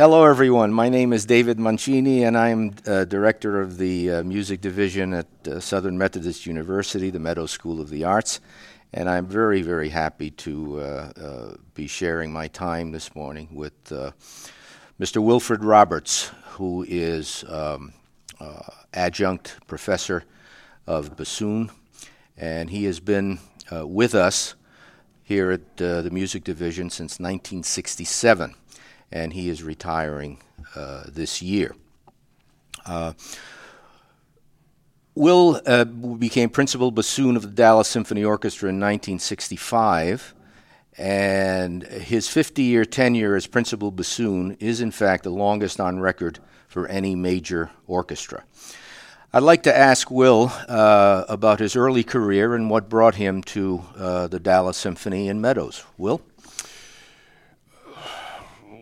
Hello, everyone. My name is David Mancini, and I'm uh, director of the uh, music division at uh, Southern Methodist University, the Meadows School of the Arts. And I'm very, very happy to uh, uh, be sharing my time this morning with uh, Mr. Wilfred Roberts, who is um, adjunct professor of bassoon, and he has been with us here at the music division since 1967 and he is retiring uh, this year. Uh, Will uh, became principal bassoon of the Dallas Symphony Orchestra in 1965, and his 50 year tenure as principal bassoon is, in fact, the longest on record for any major orchestra. I'd like to ask Will uh, about his early career and what brought him to uh, the Dallas Symphony in Meadows. Will?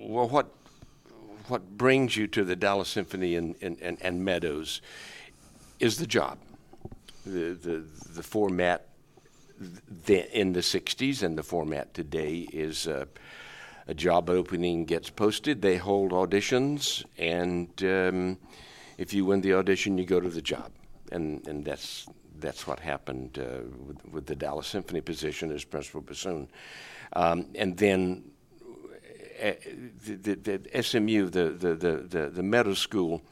Well, what what brings you to the Dallas Symphony and, and, and, and Meadows is the job. The, the, the format in the 60s and the format today is uh, a job opening gets posted, they hold auditions, and um, if you win the audition, you go to the job. And, and that's, that's what happened uh, with, with, the Dallas Symphony position as principal bassoon. Um, and then the, the, SMU, the, the, the, the, Meadow School,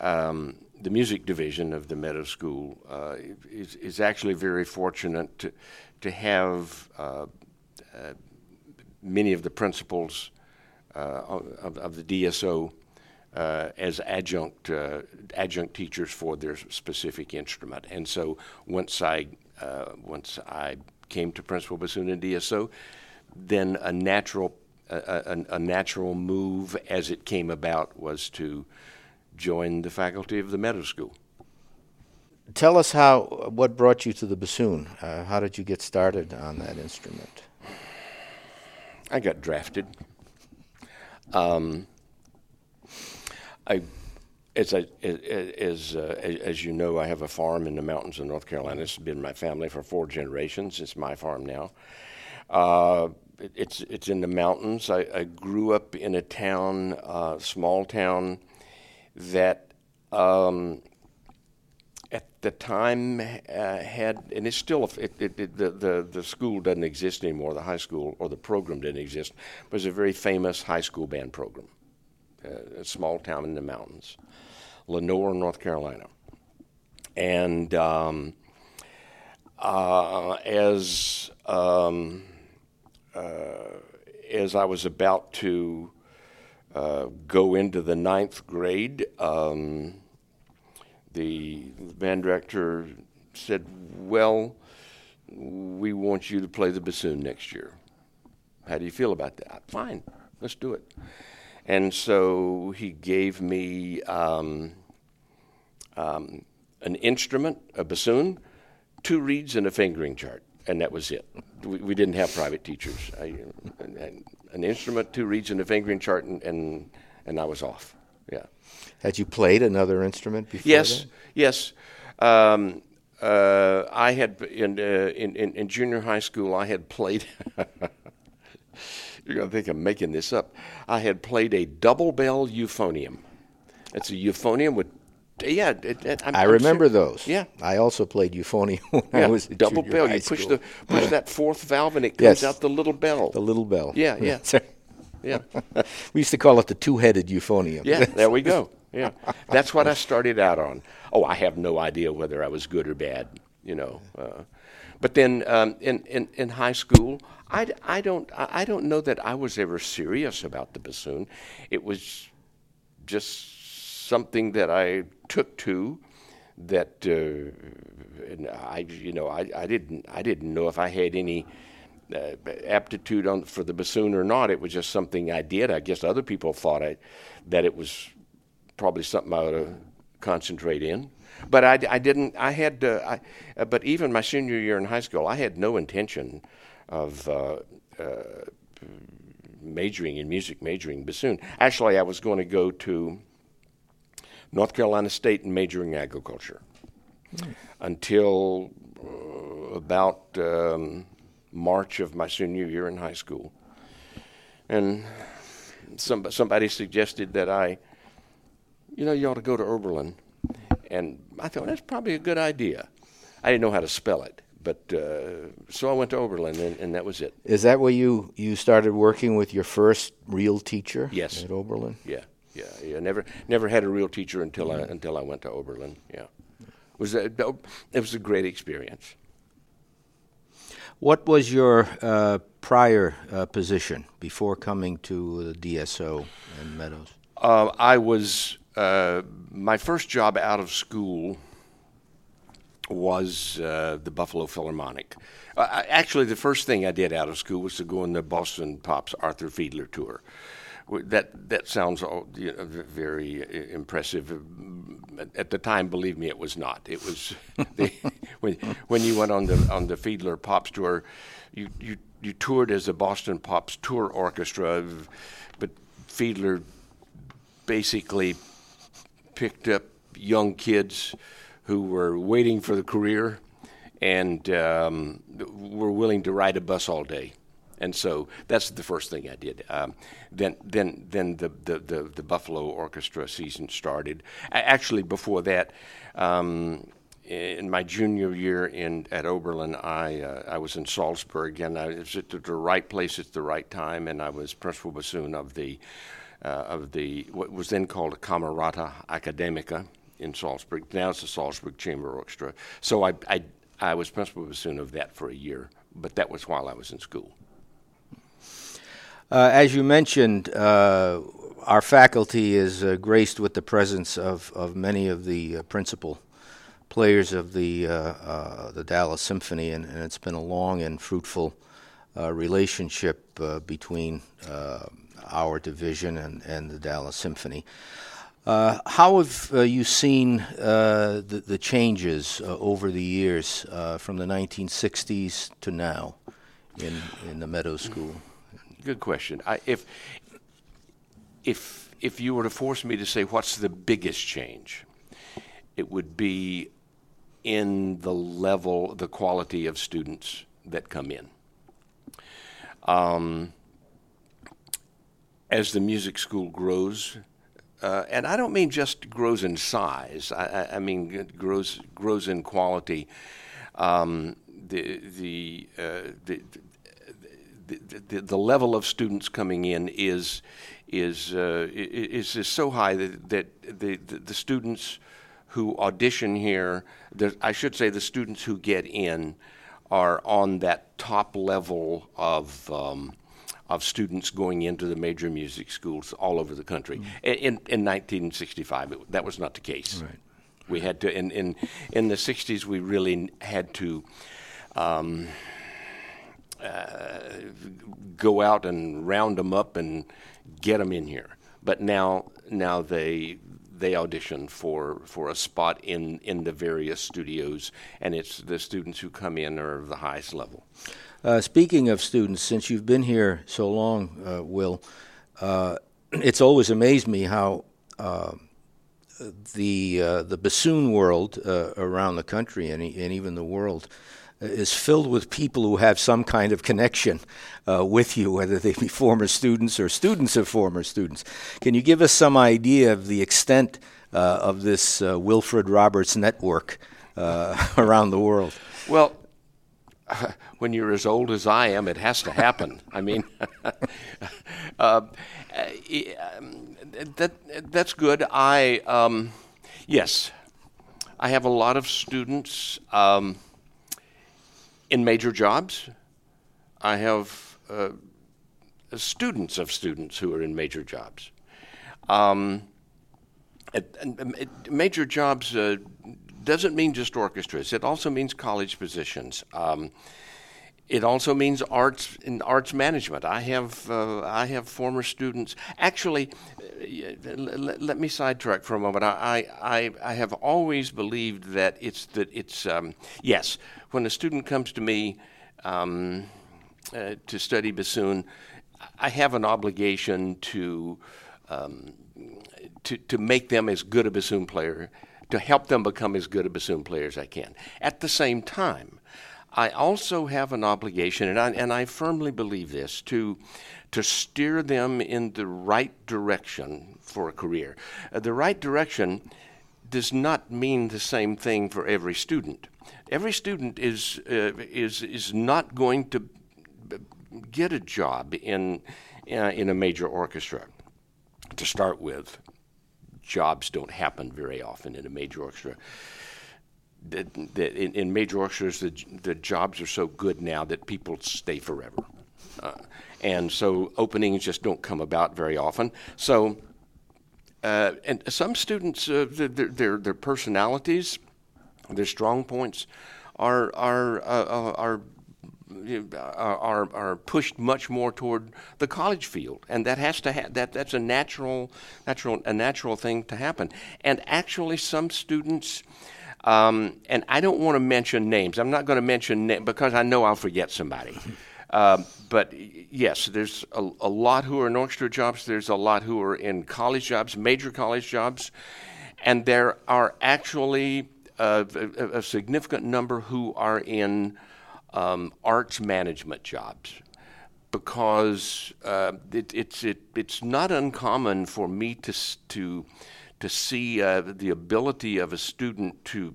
um, the music division of the Meadow School, uh, is, is actually very fortunate to, to have uh, uh, many of the principals uh, of, of, the DSO uh, as adjunct uh, adjunct teachers for their specific instrument. And so once I once I came to principal bassoon and DSO, then a natural a, a, natural move as it came about was to join the faculty of the Meadow School. Tell us how what brought you to the bassoon. Uh, how did you get started on that instrument? I got drafted. Um, I, as I, as uh, as you know, I have a farm in the mountains of North Carolina. It's been my family for four generations. It's my farm now. Uh, it's it's in the mountains. I, I grew up in a town, uh, small town, that um, at the time uh, had, and it's still it, it, it, the, the the school doesn't exist anymore. The high school or the program didn't exist. It was a very famous high school band program. Uh, a small town in the mountains, Lenoir, North Carolina, and um, uh, as um, as I was about to uh, go into the ninth grade, um, the band director said, Well, we want you to play the bassoon next year. How do you feel about that? Fine, let's do it. And so he gave me um, um, an instrument, a bassoon, two reeds, and a fingering chart and that was it. We, we didn't have private teachers. I, an instrument, two reeds, and a fingering chart, and, and, and I was off. Yeah. Had you played another instrument before? Yes, that? yes. Um, uh, I had in, uh, in, in, in junior high school. I had played. You're going to think I'm making this up. I had played a double bell euphonium. It's a euphonium with yeah, it, it, i remember sure. those. Yeah, I also played euphonium when yeah. I was double bell. You push school. the push that fourth valve and it comes yes. out the little bell. The little bell. Yeah, yeah, yeah. we used to call it the two-headed euphonium. Yeah, there we go. Yeah, that's what I started out on. Oh, I have no idea whether I was good or bad, you know. Uh, but then um, in, in in high school, I, I don't I don't know that I was ever serious about the bassoon. It was just something that I took to that uh, I, you know, I, I didn't, I didn't know if I had any uh, aptitude on for the bassoon or not. It was just something I did. I guess other people thought I, that it was probably something I ought to concentrate in. But I, I didn't. I had. Uh, I, uh, but even my senior year in high school, I had no intention of uh, uh, majoring in music, majoring bassoon. Actually, I was going to go to North Carolina State and majoring in agriculture mm. until uh, about um, March of my senior year in high school. And some, somebody suggested that I, you know, you ought to go to Oberlin. And I thought, that's probably a good idea. I didn't know how to spell it. But uh, so I went to Oberlin, and, and, that was it. Is that where you, you started working with your first real teacher? Yes. At Oberlin? Yeah, yeah, yeah. Never never had a real teacher until I until I went to Oberlin. Yeah, it was a, it was a great experience. What was your uh, prior uh, position before coming to the DSO and Meadows? Uh, I was uh, my first job out of school was uh, the Buffalo Philharmonic. Uh, actually, the first thing I did out of school was to go on the Boston Pops Arthur Fiedler tour. That that sounds you know, very impressive. At the time, believe me, it was not. It was the, when when you went on the on the Fiedler Pops tour, you you you toured as the Boston Pops tour orchestra, but Fiedler basically picked up young kids who were waiting for the career and um, were willing to ride a bus all day. And so that's the first thing I did. Um, then, then, then the, the, the, the, Buffalo Orchestra season started. Actually, before that, um, in my junior year in at Oberlin, I uh, I was in Salzburg, and I was at the right place at the right time, and I was principal bassoon of the uh, of the what was then called a Camerata Academica in Salzburg. Now it's the Salzburg Chamber Orchestra. So I, I, I was principal bassoon of that for a year, but that was while I was in school. Uh, as you mentioned, uh, our faculty is uh, graced with the presence of, of many of the uh, principal players of the uh, uh, the Dallas Symphony, and, and, it's been a long and fruitful relationship between our division and, and the Dallas Symphony. How have you seen the, the, changes over the years from the 1960s to now in, in the Meadow School? Good question. I, if, if, if you were to force me to say what's the biggest change, it would be in the level, the quality of students that come in. Um, as the music school grows, uh, and I don't mean just grows in size. I, I mean grows grows in quality. Um, the the, uh, the, the, the, the level of students coming in is is uh, is, is so high that, that the, the, the students who audition here, the, I should say the students who get in, are on that top level of um, of students going into the major music schools all over the country. Mm. In, in 1965, it, that was not the case. Right. We had to, in, in, in the 60s, we really had to um, go out and round them up and get them in here. But now, now they they audition for, for a spot in, in the various studios, and it's the students who come in are of the highest level. Uh, speaking of students, since you've been here so long, uh, Will, uh, it's always amazed me how uh, the uh, the bassoon world uh, around the country and, and even the world is filled with people who have some kind of connection with you, whether they be former students or students of former students. Can you give us some idea of the extent of this Wilfred Roberts network around the world? Well, when you're as old as I am, it has to happen. I mean, uh, that that's good. I um, yes, I have a lot of students um, in major jobs. I have uh, students of students who are in major jobs. Um, major jobs uh, doesn't mean just orchestras. It also means college positions. Um, it also means arts in arts management. I have uh, I have former students. Actually, uh, let, let, me sidetrack for a moment. I, I I have always believed that it's that it's um, yes. When a student comes to me um, uh, to study bassoon, I have an obligation to. Um, to, to make them as good a bassoon player to help them become as good a bassoon player as I can. At the same time, I also have an obligation, and I, and I firmly believe this, to, to steer them in the right direction for a career. Uh, the right direction does not mean the same thing for every student. Every student is, uh, is, is not going to get a job in, uh, in a major orchestra to start with. Jobs don't happen very often in a major orchestra. The, in, in, major orchestras, the, the jobs are so good now that people stay forever. Uh, and so openings just don't come about very often. So, uh, and some students, uh, their, their, their personalities, their strong points, are are uh, uh, are are, are pushed much more toward the college field, and that has to ha- that that's a natural natural a natural thing to happen. And actually, some students. Um, and I don't want to mention names. I'm not going to mention names because I know I'll forget somebody. Uh, but yes, there's a, a, lot who are in orchestra jobs. There's a lot who are in college jobs, major college jobs, and there are actually a, a significant number who are in um, arts management jobs because uh, it, it's it, it's not uncommon for me to to to see uh, the ability of a student to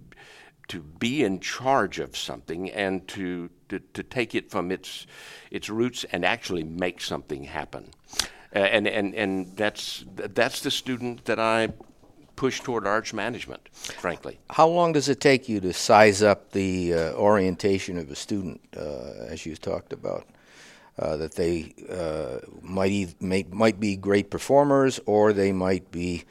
to be in charge of something and to, to, to take it from its its roots and actually make something happen. Uh, and, and and that's that's the student that I push toward arts management, frankly. How long does it take you to size up the uh, orientation of a student, uh, as you talked about? Uh, that they uh, might, e- may, might be great performers or they might be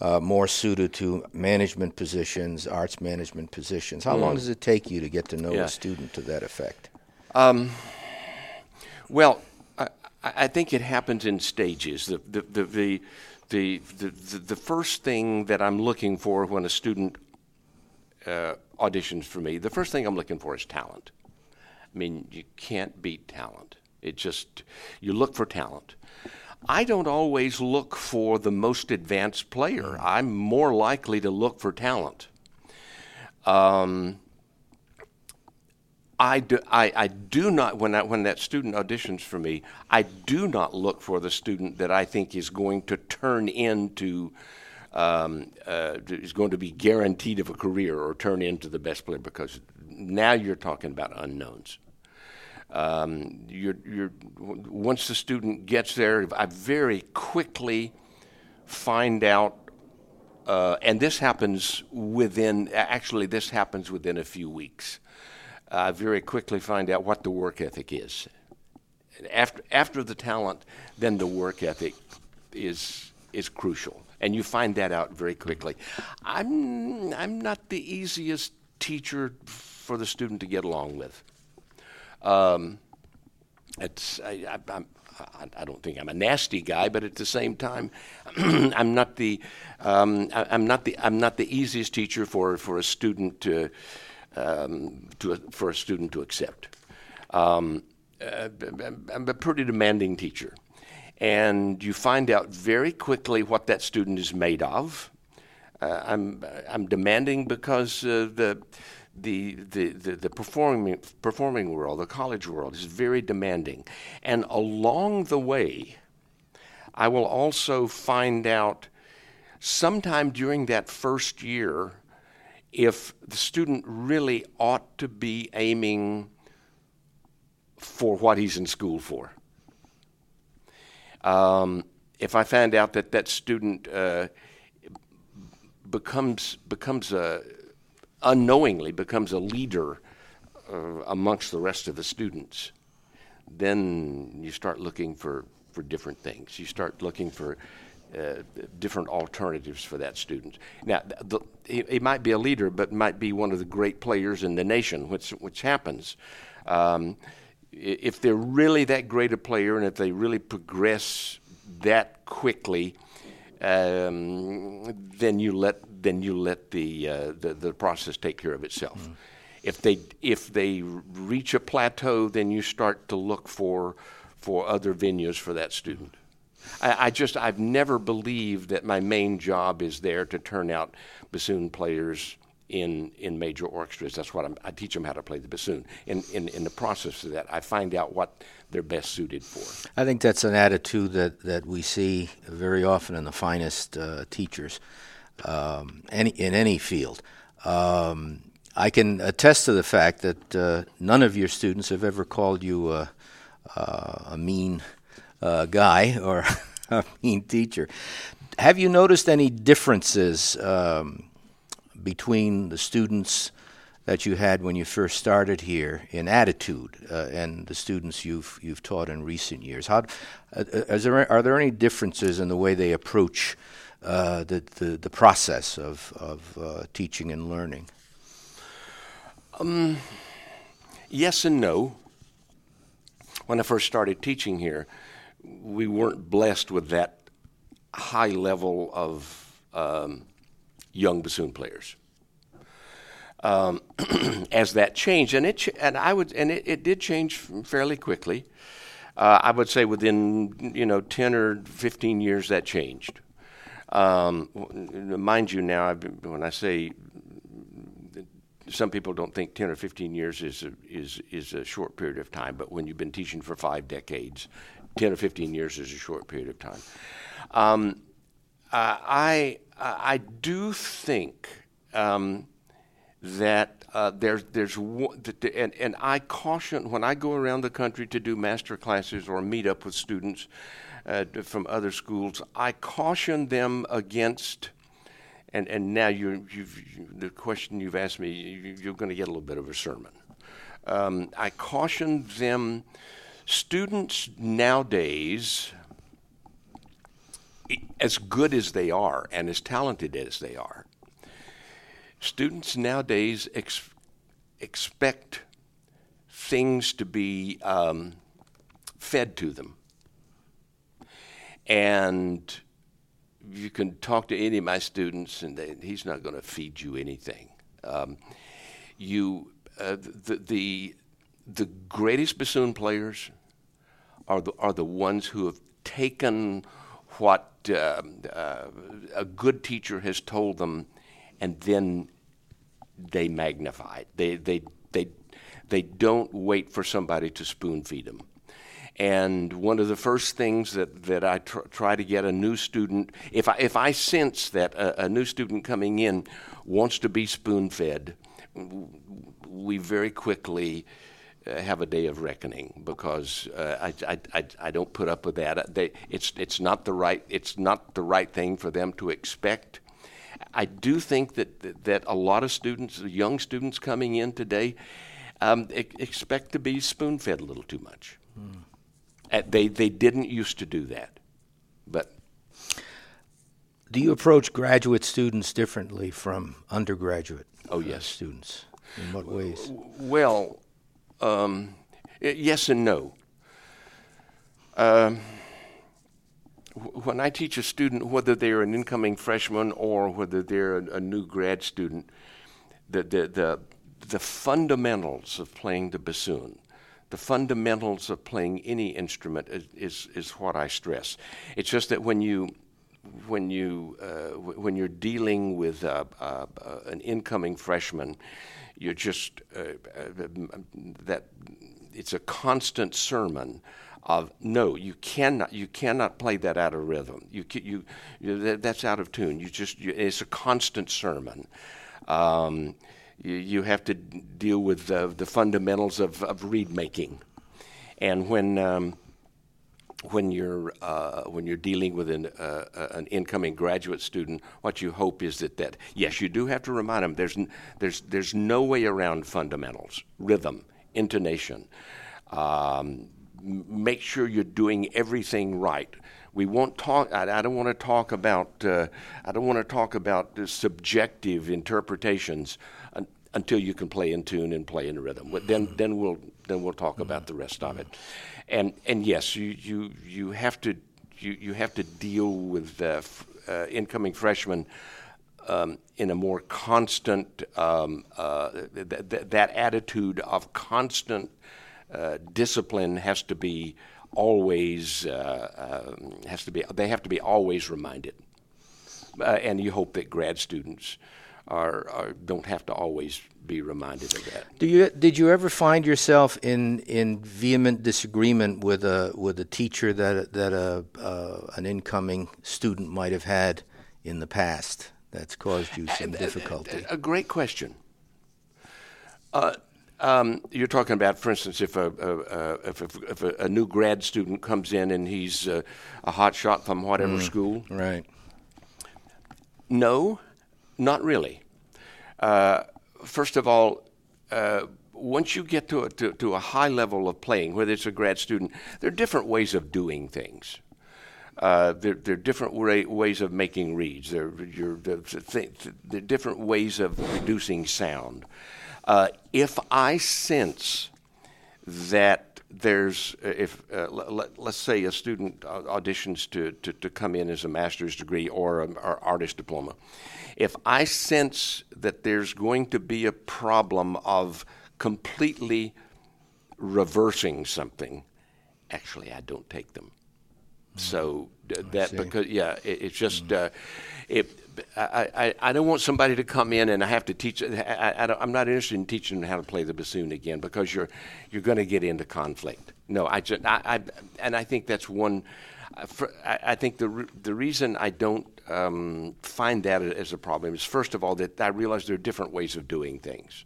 uh, more suited to management positions, arts management positions. How mm. long does it take you to get to know yeah. a student to that effect? Um, well, I, I, think it happens in stages. The, the, the, the the, the, the first thing that I'm looking for when a student uh, auditions for me, the first thing I'm looking for is talent. I mean, you can't beat talent. It just, you look for talent. I don't always look for the most advanced player. I'm more likely to look for talent. Um, I do, I, I do not, when, I, when that student auditions for me, I do not look for the student that I think is going to turn into, um, uh, is going to be guaranteed of a career or turn into the best player because now you're talking about unknowns. Um, you're, you're, once the student gets there, I very quickly find out, uh, and this happens within, actually, this happens within a few weeks uh, very quickly find out what the work ethic is. After, after the talent, then the work ethic is, is crucial. And you find that out very quickly. I'm, I'm not the easiest teacher for the student to get along with. Um, it's, I, I, I, don't think I'm a nasty guy, but at the same time, I'm not the um, I, am not the I'm not the easiest teacher for, for a student to um, to for a student to accept. Um, uh, I'm a pretty demanding teacher. And you find out very quickly what that student is made of. Uh, I'm, I'm demanding because uh, the, the, the, the, the, performing, performing world, the college world, is very demanding. And along the way, I will also find out sometime during that first year if the student really ought to be aiming for what he's in school for. Um, if I find out that that student uh, becomes becomes a unknowingly becomes a leader uh, amongst the rest of the students, then you start looking for for different things. You start looking for uh, different alternatives for that student. Now, the, he, he, might be a leader, but might be one of the great players in the nation, which which happens. Um, if they're really that great a player, and if they really progress that quickly, um, then you let then you let the, uh, the, the process take care of itself. Mm-hmm. If they if they reach a plateau, then you start to look for for other venues for that student. I, I, just I've never believed that my main job is there to turn out bassoon players in in major orchestras. That's what I'm, i teach them how to play the bassoon. In, in in the process of that, I find out what they're best suited for. I think that's an attitude that, that we see very often in the finest uh, teachers, um, any in any field. Um, I can attest to the fact that uh, none of your students have ever called you a, a mean uh, guy or a mean teacher. Have you noticed any differences um, between the students that you had when you first started here in attitude uh, and the students you've you've taught in recent years? How uh, there, are there any differences in the way they approach uh, the, the, the process of of uh, teaching and learning? Um, yes and no. When I first started teaching here, we weren't blessed with that high level of um, young bassoon players. Um, as that changed, and it and I would and it, it did change fairly quickly. Uh, I would say within you know ten or fifteen years that changed. Um, mind you, now been, when I say some people don't think 10 or 15 years is a, is is a short period of time, but when you've been teaching for five decades, 10 or 15 years is a short period of time. Um, uh, I I do think um, that uh, there's there's and and I caution when I go around the country to do master classes or meet up with students uh, from other schools, I caution them against and and now you you've you, the question you've asked me you, are going to get a little bit of a sermon. Um, I caution them, students nowadays, as good as they are and as talented as they are, students nowadays ex- expect things to be um, fed to them, and you can talk to any of my students, and they, he's not going to feed you anything. Um, you, uh, the, the the greatest bassoon players are the are the ones who have taken what uh, uh, a good teacher has told them, and then they magnify it. They they they they don't wait for somebody to spoon feed them. And one of the first things that, that I tr- try to get a new student, if I, if I sense that a, a new student coming in wants to be spoon fed, we very quickly have a day of reckoning because uh, I, I, I, I, don't put up with that. They, it's, it's, not the right, it's not the right thing for them to expect. I do think that, that a lot of students, young students coming in today, um, expect to be spoon fed a little too much. Uh, they they didn't used to do that, but. Do you approach graduate students differently from undergraduate? Oh yes, uh, students. In what ways? Well, um, yes and no. Um, when I teach a student, whether they're an incoming freshman or whether they're a, a new grad student, the, the, the, the fundamentals of playing the bassoon the fundamentals of playing any instrument is, is, is what I stress. It's just that when you when you uh, w- when you're dealing with uh, uh, an incoming freshman, you're just uh, uh, that it's a constant sermon of no, you cannot you cannot play that out of rhythm. You you, you that, that's out of tune. You just you, it's a constant sermon. Um, you, you have to deal with the, the fundamentals of, of reed making. And when, um, when, you're, uh, when you're dealing with an, uh, an incoming graduate student, what you hope is that, that yes, you do have to remind them there's, there's, there's no way around fundamentals, rhythm, intonation. Um, make sure you're doing everything right we won't talk i, I don't want to talk about uh, i don't want to talk about subjective interpretations until you can play in tune and play in rhythm. Then, then we'll then we'll talk about the rest of it. And and yes, you you you have to you you have to deal with uh, uh, incoming freshmen. Um, in a more constant, um, uh, th- th- that attitude of constant uh, discipline has to be always uh, um, has to be. They have to be always reminded, uh, and you hope that grad students are, are don't have to always be reminded of that. Do you did you ever find yourself in, in vehement disagreement with a with a teacher that that a uh, an incoming student might have had in the past that's caused you some difficulty? A, a great question. Uh, um, you're talking about, for instance, if a, a, if, a, if a, new grad student comes in and he's uh, a hot shot from whatever mm, school. Right. No, not really. Uh, first of all, uh, once you get to a, to, to, a high level of playing, whether it's a grad student, there are different ways of doing things. Uh, there, there, are different way, ways of making reeds. There, there, there, are different ways of reducing sound. Uh, if I sense that there's, uh, if uh, let, us say a student auditions to, to, to, come in as a master's degree or an artist diploma, if I sense that there's going to be a problem of completely reversing something, actually, I don't take them. Mm. So that because yeah, it, it's just mm. uh, it I, I, I, don't want somebody to come in and I have to teach. I, I am not interested in teaching them how to play the bassoon again because you're you're going to get into conflict. No, I just I, I and I think that's one. Uh, for, I, I, think the the reason I don't um, find that as a problem is first of all that I realize there are different ways of doing things.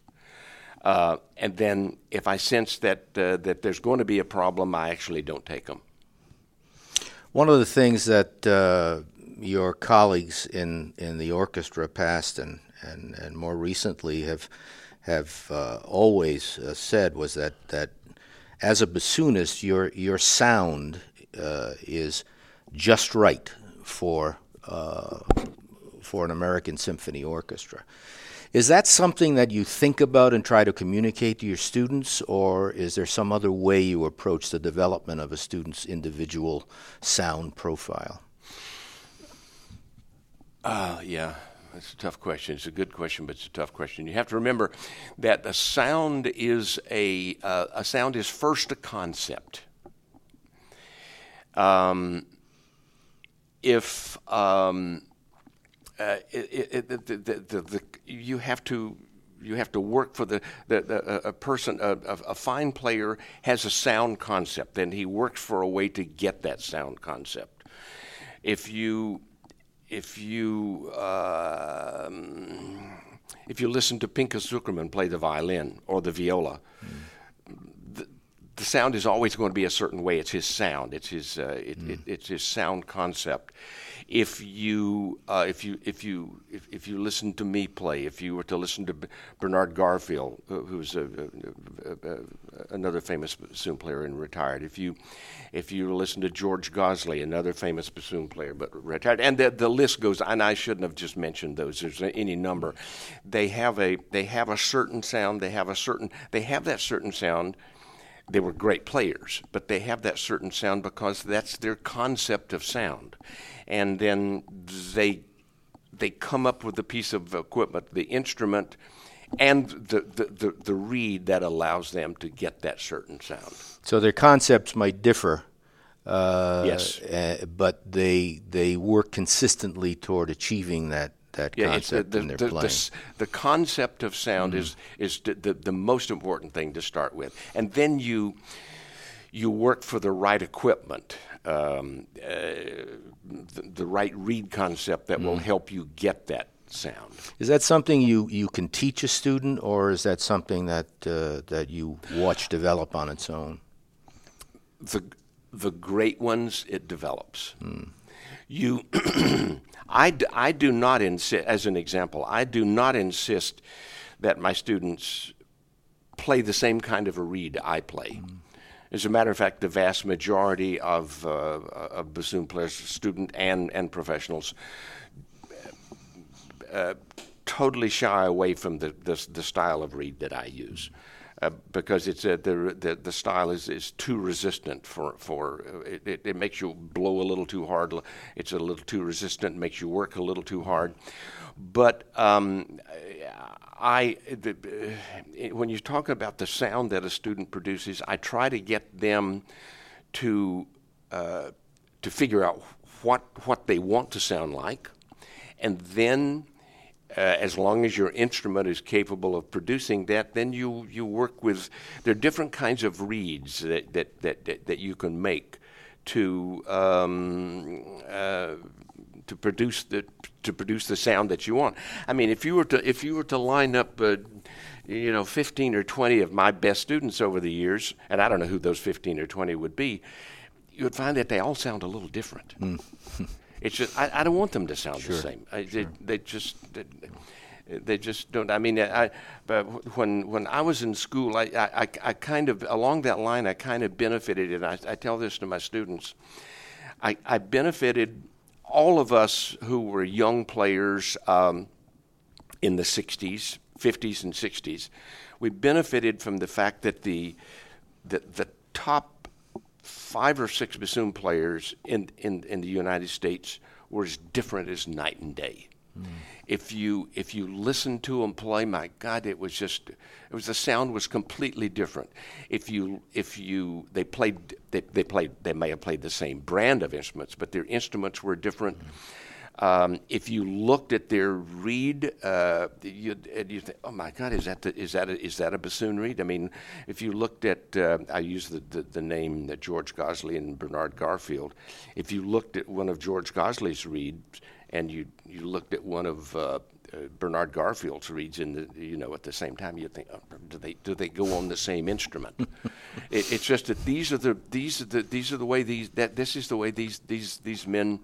Uh, and then, if I sense that uh, that there's going to be a problem, I actually don't take them. One of the things that uh, your colleagues in, in the orchestra, past and, and, and more recently, have have uh, always uh, said was that, that as a bassoonist, your your sound uh, is just right for uh, for an American symphony orchestra. Is that something that you think about and try to communicate to your students, or is there some other way you approach the development of a student's individual sound profile? Uh, yeah, that's a tough question. It's a good question, but it's a tough question. You have to remember that a sound is a uh, a sound is first a concept. Um, if um, uh, it, it, the, the, the, you have to you have to work for the, the, a person a, a, fine player has a sound concept and he works for a way to get that sound concept if you if you um, if you listen to Pinchas Zukerman play the violin or the viola, mm. The, sound is always going to be a certain way. It's his sound. It's his uh, it, mm. it, it's his sound concept if you uh, if you if you if, if you listen to me play, if you were to listen to B- Bernard Garfield, who's a, a, a, another famous bassoon player and retired, if you if you listen to George Goslee, another famous bassoon player but retired, and the, the list goes. And I shouldn't have just mentioned those. There's any number. They have a they have a certain sound. They have a certain they have that certain sound they were great players, but they have that certain sound because that's their concept of sound and then they they come up with a piece of equipment, the instrument, and the, the, the, the, reed that allows them to get that certain sound. So their concepts might differ. Uh, yes, uh, but they they work consistently toward achieving that that yeah, concept the, the, the, playing. The, the, concept of sound mm. is is the, the most important thing to start with, and then you you work for the right equipment um, uh, the, the, right reed concept that mm. will help you get that sound. Is that something you, you can teach a student, or is that something that uh, that you watch develop on its own? The the great ones it develops. Mm. You, I, d- I do not insist. As an example, I do not insist that my students play the same kind of a reed I play. Mm. As a matter of fact, the vast majority of, uh, of bassoon players, student and, and professionals, uh, totally shy away from the, the, the, style of reed that I use. Uh, because it's uh, the, the the style is, is too resistant for for it, it, it, makes you blow a little too hard. It's a little too resistant, makes you work a little too hard. But um, I, the, uh, when you talk about the sound that a student produces, I try to get them to uh, to figure out what what they want to sound like, and then uh, as long as your instrument is capable of producing that, then you, you work with. There are different kinds of reeds that, that, that, that, that you can make to um, uh, to produce the to produce the sound that you want. I mean, if you were to if you were to line up. Uh, you know, 15 or 20 of my best students over the years, and I don't know who those 15 or 20 would be, you would find that they all sound a little different. Mm. it's just, I, I, don't want them to sound sure. the same. I, sure. they, they, just, they, they, just don't. I mean, I, but when when I was in school, I, I, I kind of along that line, I kind of benefited, and I, I tell this to my students. I, I benefited all of us who were young players um, in the 60s, 50s, and 60s. We benefited from the fact that the, the, the top five or six bassoon players in, in, in the United States were as different as night and day. Mm. If you if you listen to them play, my God, it was just it was the sound was completely different. If you if you they played they, they played they may have played the same brand of instruments, but their instruments were different. Mm. Um, if you looked at their reed, uh, you you think, oh my God, is that the, is that a, is that a bassoon reed? I mean, if you looked at uh, I use the, the, the name that George Goslee and Bernard Garfield. If you looked at one of George Goslee's reeds and you you looked at one of uh, uh, Bernard Garfield's reeds in the you know at the same time you think oh, do they do they go on the same instrument? it, it's just that these are the these are the these are the way these that this is the way these these these men.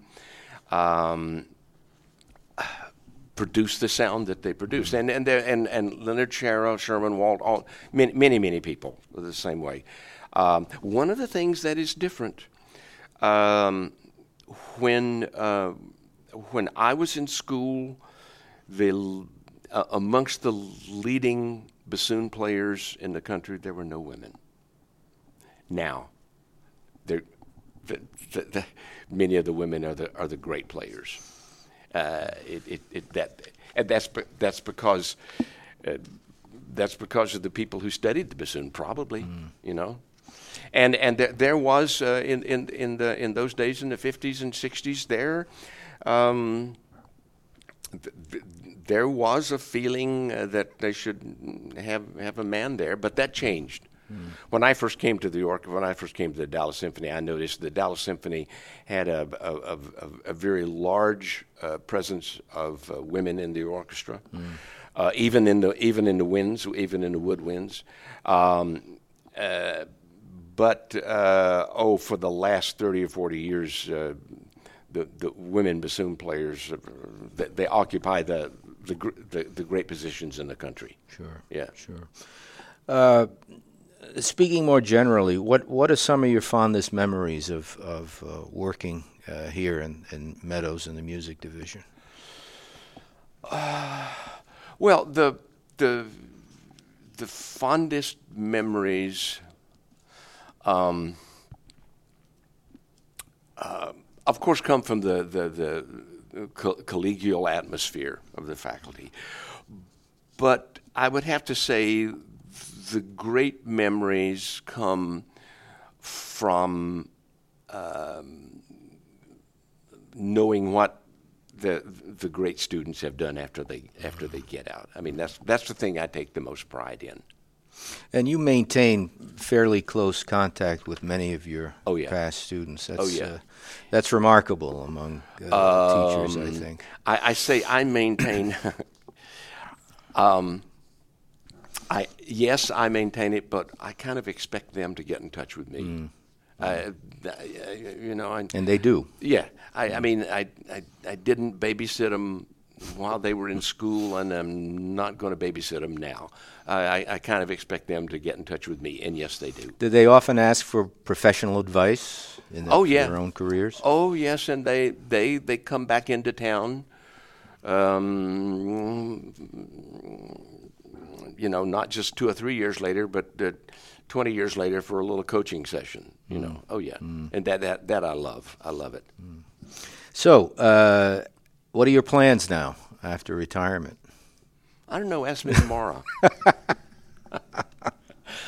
Um, produce the sound that they produce, and and and and Leonard Sharrow, Sherman Walt, all many many many people the same way. Um, one of the things that is different um, when uh, when I was in school, the, uh, amongst the leading bassoon players in the country, there were no women. Now, the, the, many of the women are the, are the great players. Uh, it, it, it, that, and that's, that's because uh, that's because of the people who studied the bassoon, probably, mm. you know. And and there, there was uh, in in in the in those days in the 50s and 60s there um, th- th- there was a feeling uh, that they should have have a man there, but that changed. Mm. When I first came to the orchestra, when I first came to the Dallas Symphony, I noticed the Dallas Symphony had a, a, a, a very large uh, presence of uh, women in the orchestra, mm. uh, even in the even in the winds, even in the woodwinds. Um, uh, but uh, oh, for the last thirty or forty years, uh, the, the women bassoon players, they, they occupy the, the, the, the, great positions in the country. Sure. Yeah. Sure. Uh, speaking more generally, what, what are some of your fondest memories of, of uh, working uh, here in, in Meadows in the music division? Uh, well, the, the, the fondest memories. Um, uh, of course, come from the, the, the co- collegial atmosphere of the faculty. But I would have to say the great memories come from um, knowing what the the great students have done after they after they get out. I mean, that's that's the thing I take the most pride in. And you maintain fairly close contact with many of your oh, yeah. past students. That's, oh yeah, uh, that's remarkable among uh, um, teachers. I think. I, I say I maintain. um, I yes, I maintain it, but I kind of expect them to get in touch with me. Mm. Uh, you know, I, and they do. Yeah, I, I mean, I, I, I didn't babysit them while they were in school, and I'm not going to babysit them now. I, I kind of expect them to get in touch with me, and yes, they do. Do they often ask for professional advice in the, oh, yeah. their own careers? Oh yes, and they they they come back into town. Um, you know, not just two or three years later, but uh, 20 years later for a little coaching session, you mm. know. Oh, yeah. Mm. And that, that, that I love. I love it. Mm. So, uh, what are your plans now after retirement? I don't know. Ask me tomorrow.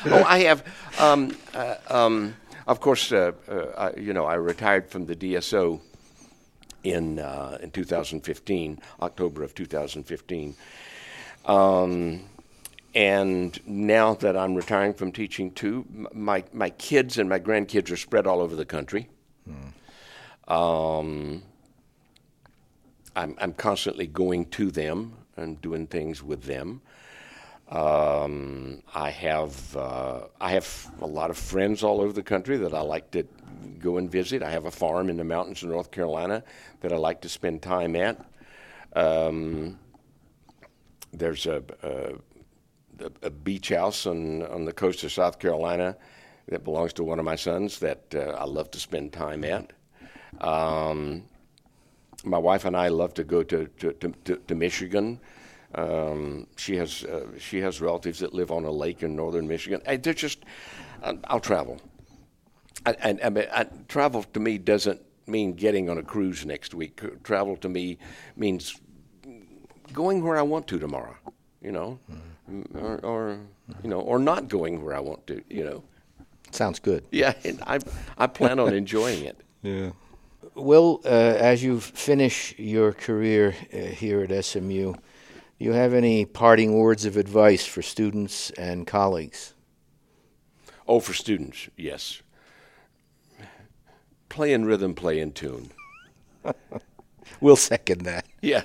oh, I have. Um, uh, um, of course, uh, uh, I, you know, I retired from the DSO in uh, in 2015, October of 2015. Um, and now that I'm retiring from teaching too, my my kids and my grandkids are spread all over the country. Um, I'm I'm constantly going to them and doing things with them. Um, I have uh, I have a lot of friends all over the country that I like to go and visit. I have a farm in the mountains of North Carolina that I like to spend time at. Um, there's a, a, a, beach house on on the coast of South Carolina that belongs to one of my sons that uh, I love to spend time at. Um, my wife and I love to go to to, to, to Michigan. Um, she has uh, she has relatives that live on a lake in northern Michigan. I, they're just I'll travel. And, I mean, I, travel to me doesn't mean getting on a cruise next week. Travel to me means going where I want to tomorrow. You know, mm-hmm. Or, or you know, or not going where I want to. You know. Sounds good. Yeah, and I I plan on enjoying it. Yeah. Well, uh, as you finish your career uh, here at SMU, do you have any parting words of advice for students and colleagues? Oh, for students, yes. Play in rhythm, play in tune. we'll second that. Yeah,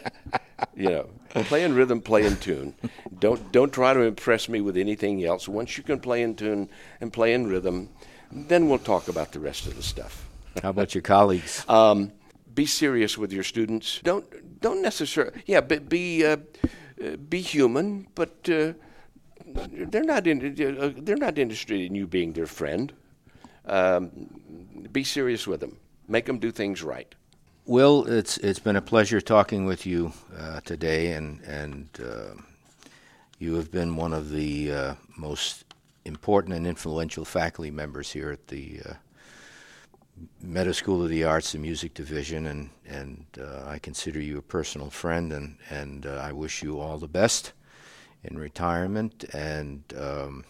you know, play in rhythm, play in tune. Don't don't try to impress me with anything else. Once you can play in tune and play in rhythm, then we'll talk about the rest of the stuff. How about your colleagues? Um, be serious with your students. Don't don't necessarily. Yeah, but be. Uh, uh, be human, but uh, they're not in, uh, they're not interested in you being their friend. Um, be serious with them. Make them do things right. Will, it's it's been a pleasure talking with you uh, today, and and uh, you have been one of the uh, most important and influential faculty members here at the Meadows School of the Arts, the music division, and and uh, I consider you a personal friend, and and uh, I wish you all the best in retirement and um,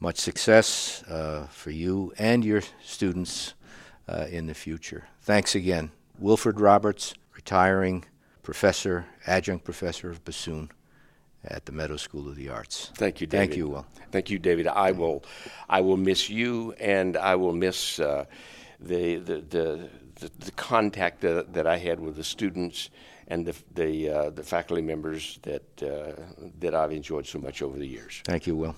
much success uh, for you and your students uh, in the future. Thanks again, Wilford Roberts, retiring professor, adjunct professor of bassoon at the Meadows School of the Arts. Thank you, David. Thank you, Will. Thank you, David. I will, I will miss you, and I will miss uh, the, the, the, the, the contact that, that I had with the students and the, the, uh, the faculty members that, uh, that I've enjoyed so much over the years. Thank you, Will.